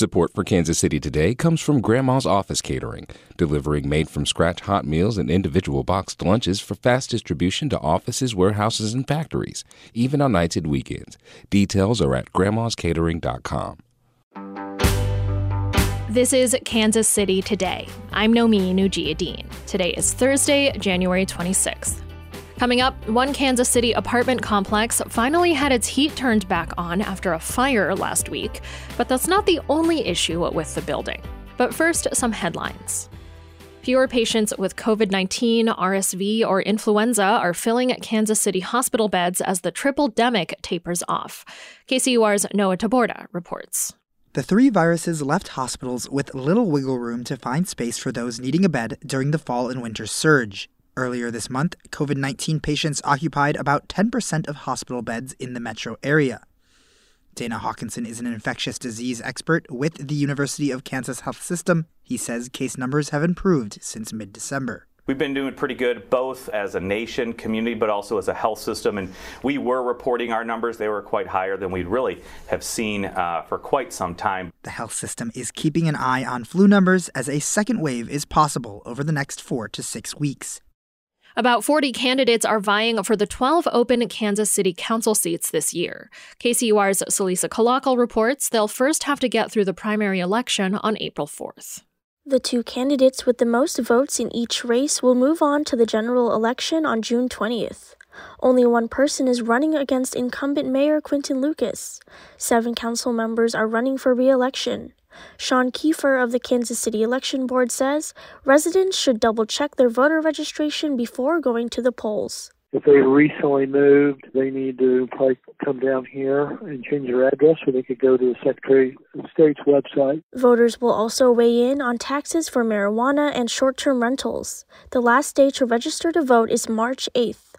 Support for Kansas City Today comes from Grandma's Office Catering, delivering made from scratch hot meals and individual boxed lunches for fast distribution to offices, warehouses, and factories, even on nights and weekends. Details are at grandmascatering.com. This is Kansas City Today. I'm Nomin Ujiyediin. Today is Thursday, January 26th. Coming up, one Kansas City apartment complex finally had its heat turned back on after a fire last week, but that's not the only issue with the building. But first, some headlines. Fewer patients with COVID 19, RSV, or influenza are filling Kansas City hospital beds as the triple demic tapers off. KCUR's Noah Taborda reports. The three viruses left hospitals with little wiggle room to find space for those needing a bed during the fall and winter surge. Earlier this month, COVID 19 patients occupied about 10% of hospital beds in the metro area. Dana Hawkinson is an infectious disease expert with the University of Kansas Health System. He says case numbers have improved since mid December. We've been doing pretty good both as a nation, community, but also as a health system. And we were reporting our numbers. They were quite higher than we'd really have seen uh, for quite some time. The health system is keeping an eye on flu numbers as a second wave is possible over the next four to six weeks. About 40 candidates are vying for the 12 open Kansas City Council seats this year. KCUR's Celisa Calacal reports they'll first have to get through the primary election on April 4th. The two candidates with the most votes in each race will move on to the general election on June 20th. Only one person is running against incumbent Mayor Quinton Lucas. Seven council members are running for re election. Shawn Kieffer of the Kansas City Election Board says residents should double check their voter registration before going to the polls. If they recently moved, they need to probably come down here and change their address so they could go to the Secretary of State's website. Voters will also weigh in on taxes for marijuana and short term rentals. The last day to register to vote is March 8th.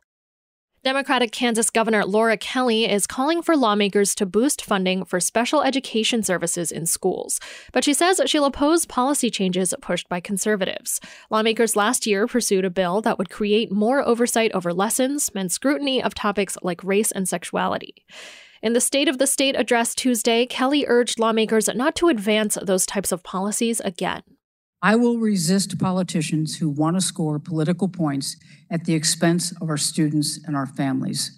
Democratic Kansas Governor Laura Kelly is calling for lawmakers to boost funding for special education services in schools, but she says she'll oppose policy changes pushed by conservatives. Lawmakers last year pursued a bill that would create more oversight over lessons and scrutiny of topics like race and sexuality. In the State of the State address Tuesday, Kelly urged lawmakers not to advance those types of policies again. I will resist politicians who want to score political points at the expense of our students and our families.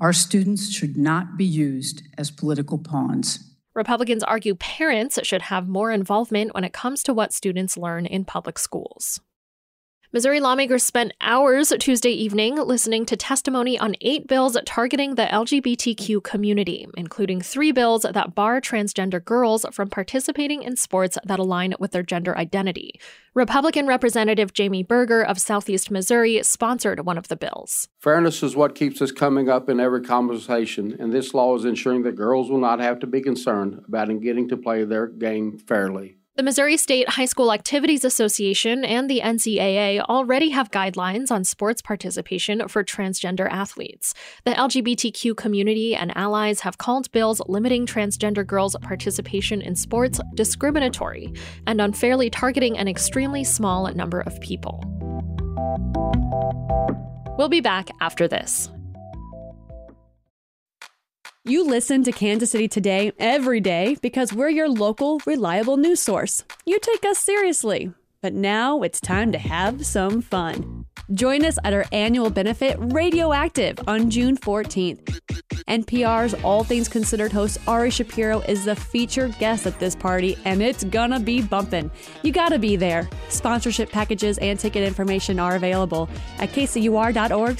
Our students should not be used as political pawns. Republicans argue parents should have more involvement when it comes to what students learn in public schools. Missouri lawmakers spent hours Tuesday evening listening to testimony on eight bills targeting the LGBTQ community, including three bills that bar transgender girls from participating in sports that align with their gender identity. Republican Representative Jamie Burger of Southeast Missouri sponsored one of the bills. Fairness is what keeps us coming up in every conversation, and this law is ensuring that girls will not have to be concerned about getting to play their game fairly. The Missouri State High School Activities Association and the NCAA already have guidelines on sports participation for transgender athletes. The LGBTQ community and allies have called bills limiting transgender girls' participation in sports discriminatory and unfairly targeting an extremely small number of people. We'll be back after this. You listen to Kansas City Today every day because we're your local, reliable news source. You take us seriously. But now it's time to have some fun. Join us at our annual benefit, Radioactive, on June 14th. NPR's All Things Considered host Ari Shapiro is the featured guest at this party, and it's gonna be bumpin'. You gotta be there. Sponsorship packages and ticket information are available at kcur.org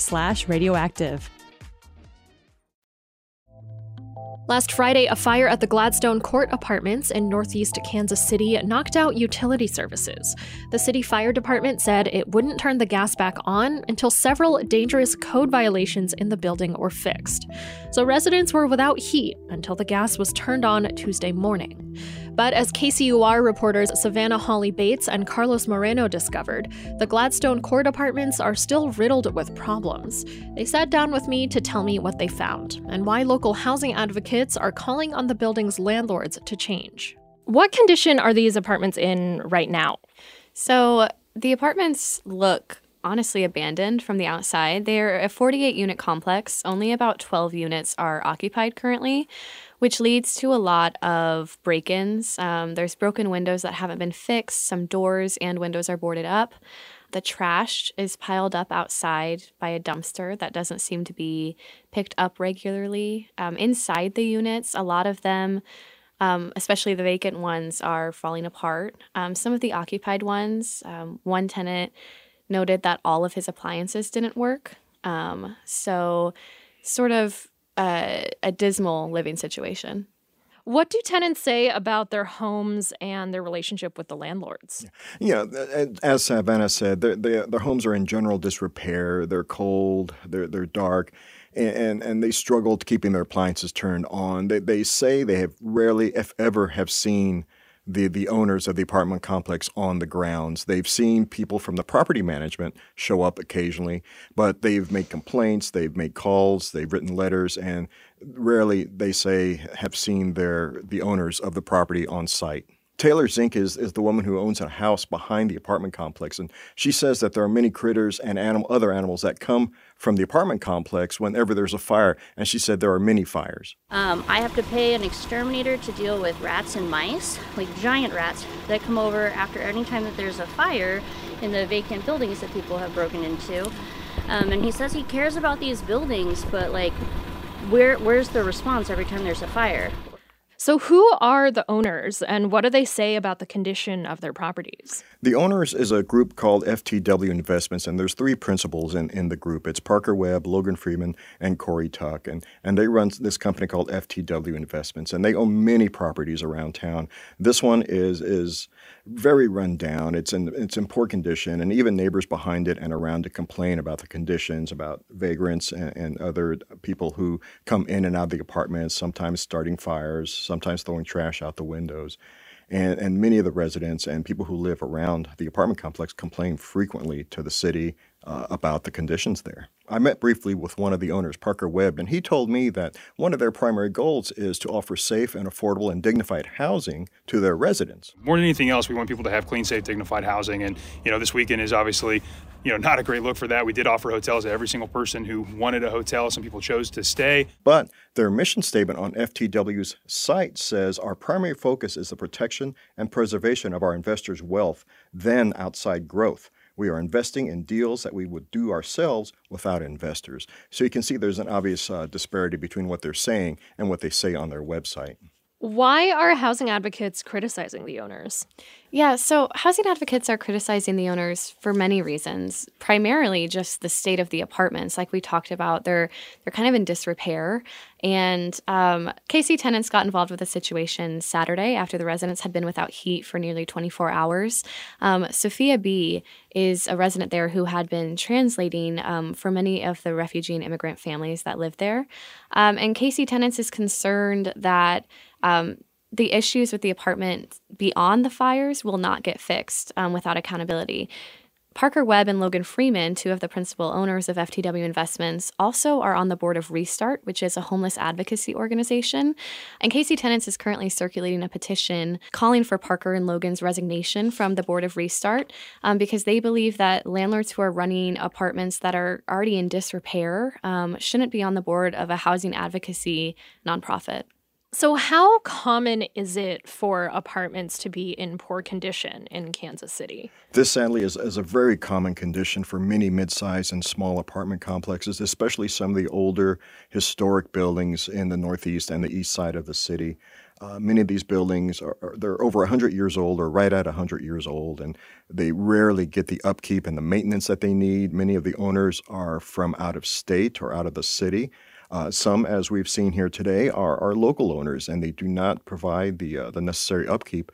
Last Friday, a fire at the Gladstone Court Apartments in northeast Kansas City knocked out utility services. The city fire department said it wouldn't turn the gas back on until several dangerous code violations in the building were fixed. So residents were without heat until the gas was turned on Tuesday morning. But as KCUR reporters Savannah Holly Bates and Carlos Moreno discovered, the Gladstone Court Apartments are still riddled with problems. They sat down with me to tell me what they found and why local housing advocates are calling on the building's landlords to change. What condition are these apartments in right now? So, the apartments look honestly abandoned from the outside. They're a 48 unit complex. Only about 12 units are occupied currently. which leads to a lot of break ins. Um, there's broken windows that haven't been fixed, some doors and windows are boarded up. The trash is piled up outside by a dumpster that doesn't seem to be picked up regularly. Um, inside the units, a lot of them, um, especially the vacant ones, are falling apart. Um, some of the occupied ones, um, one tenant noted that all of his appliances didn't work. Um, so, sort of a, a dismal living situation. What do tenants say about their homes and their relationship with the landlords? Yeah, as Savannah said, their, their homes are in general disrepair. They're cold, they're, they're dark, and, and they struggle keeping their appliances turned on. They, they say they have rarely, if ever, have seen the, the owners of the apartment complex on the grounds. They've seen people from the property management show up occasionally, but they've made complaints, they've made calls, they've written letters, and rarely, they say, have seen their the owners of the property on site. Taylor Zink is, is the woman who owns a house behind the apartment complex, and she says that there are many critters and animal, other animals that come from the apartment complex whenever there's a fire, and she said there are many fires. Um, I have to pay an exterminator to deal with rats and mice, like giant rats, that come over after any time that there's a fire in the vacant buildings that people have broken into. Um, and he says he cares about these buildings, but like, where where's the response every time there's a fire? So, who are the owners and what do they say about the condition of their properties? The owners is a group called FTW Investments, and there's three principals in, in the group. It's Parker Webb, Logan Freeman, and Corey Tuck. And, and they run this company called FTW Investments, and they own many properties around town. This one is is very run down. It's in it's in poor condition, and even neighbors behind it and around to complain about the conditions, about vagrants and, and other people who come in and out of the apartments, sometimes starting fires, sometimes throwing trash out the windows. And, and many of the residents and people who live around the apartment complex complain frequently to the city uh, about the conditions there. I met briefly with one of the owners, Parker Webb, and he told me that one of their primary goals is to offer safe and affordable and dignified housing to their residents. More than anything else, we want people to have clean, safe, dignified housing. And, you know, this weekend is obviously, you know, not a great look for that. We did offer hotels to every single person who wanted a hotel. Some people chose to stay. But their mission statement on FTW's site says our primary focus is the protection and preservation of our investors' wealth, then outside growth. We are investing in deals that we would do ourselves without investors. So you can see there's an obvious uh, disparity between what they're saying and what they say on their website. Why are housing advocates criticizing the owners? Yeah, so housing advocates are criticizing the owners for many reasons. Primarily just the state of the apartments, like we talked about. They're they're kind of in disrepair. And um, KC tenants got involved with the situation Saturday after the residents had been without heat for nearly 24 hours. Um, Sophia B is a resident there who had been translating um, for many of the refugee and immigrant families that live there. Um, and KC tenants is concerned that um, the issues with the apartment beyond the fires will not get fixed um, without accountability. Parker Webb and Logan Freeman, two of the principal owners of FTW Investments, also are on the board of Restart, which is a homeless advocacy organization. And KC Tenants is currently circulating a petition calling for Parker and Logan's resignation from the board of Restart um, because they believe that landlords who are running apartments that are already in disrepair um, shouldn't be on the board of a housing advocacy nonprofit. So, how common is it for apartments to be in poor condition in Kansas City? This, sadly, is, is a very common condition for many mid-sized and small apartment complexes, especially some of the older historic buildings in the northeast and the east side of the city. Uh, many of these buildings are, are, they're over 100 years old or right at 100 years old and they rarely get the upkeep and the maintenance that they need many of the owners are from out of state or out of the city uh, some, as we've seen here today, are, are local owners, and they do not provide the uh, the necessary upkeep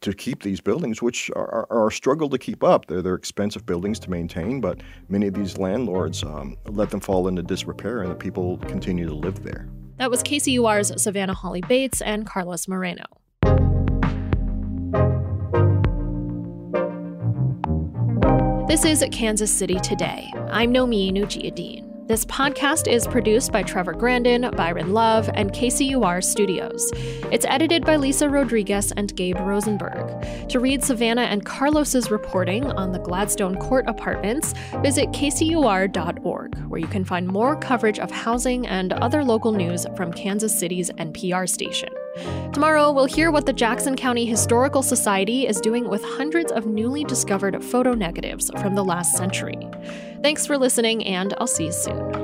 to keep these buildings, which are, are, a struggle to keep up. They're, they're expensive buildings to maintain, but many of these landlords um, let them fall into disrepair, and the people continue to live there. That was KCUR's Savannah Holly Bates and Carlos Moreno. This is Kansas City Today. I'm Nomin Ujiyediin. This podcast is produced by Trevor Grandin, Byron Love, and KCUR Studios. It's edited by Lisa Rodriguez and Gabe Rosenberg. To read Savannah and Carlos's reporting on the Gladstone Court apartments, visit kcur.org, where you can find more coverage of housing and other local news from Kansas City's NPR station. Tomorrow, we'll hear what the Jackson County Historical Society is doing with hundreds of newly discovered photo negatives from the last century. Thanks for listening, and I'll see you soon.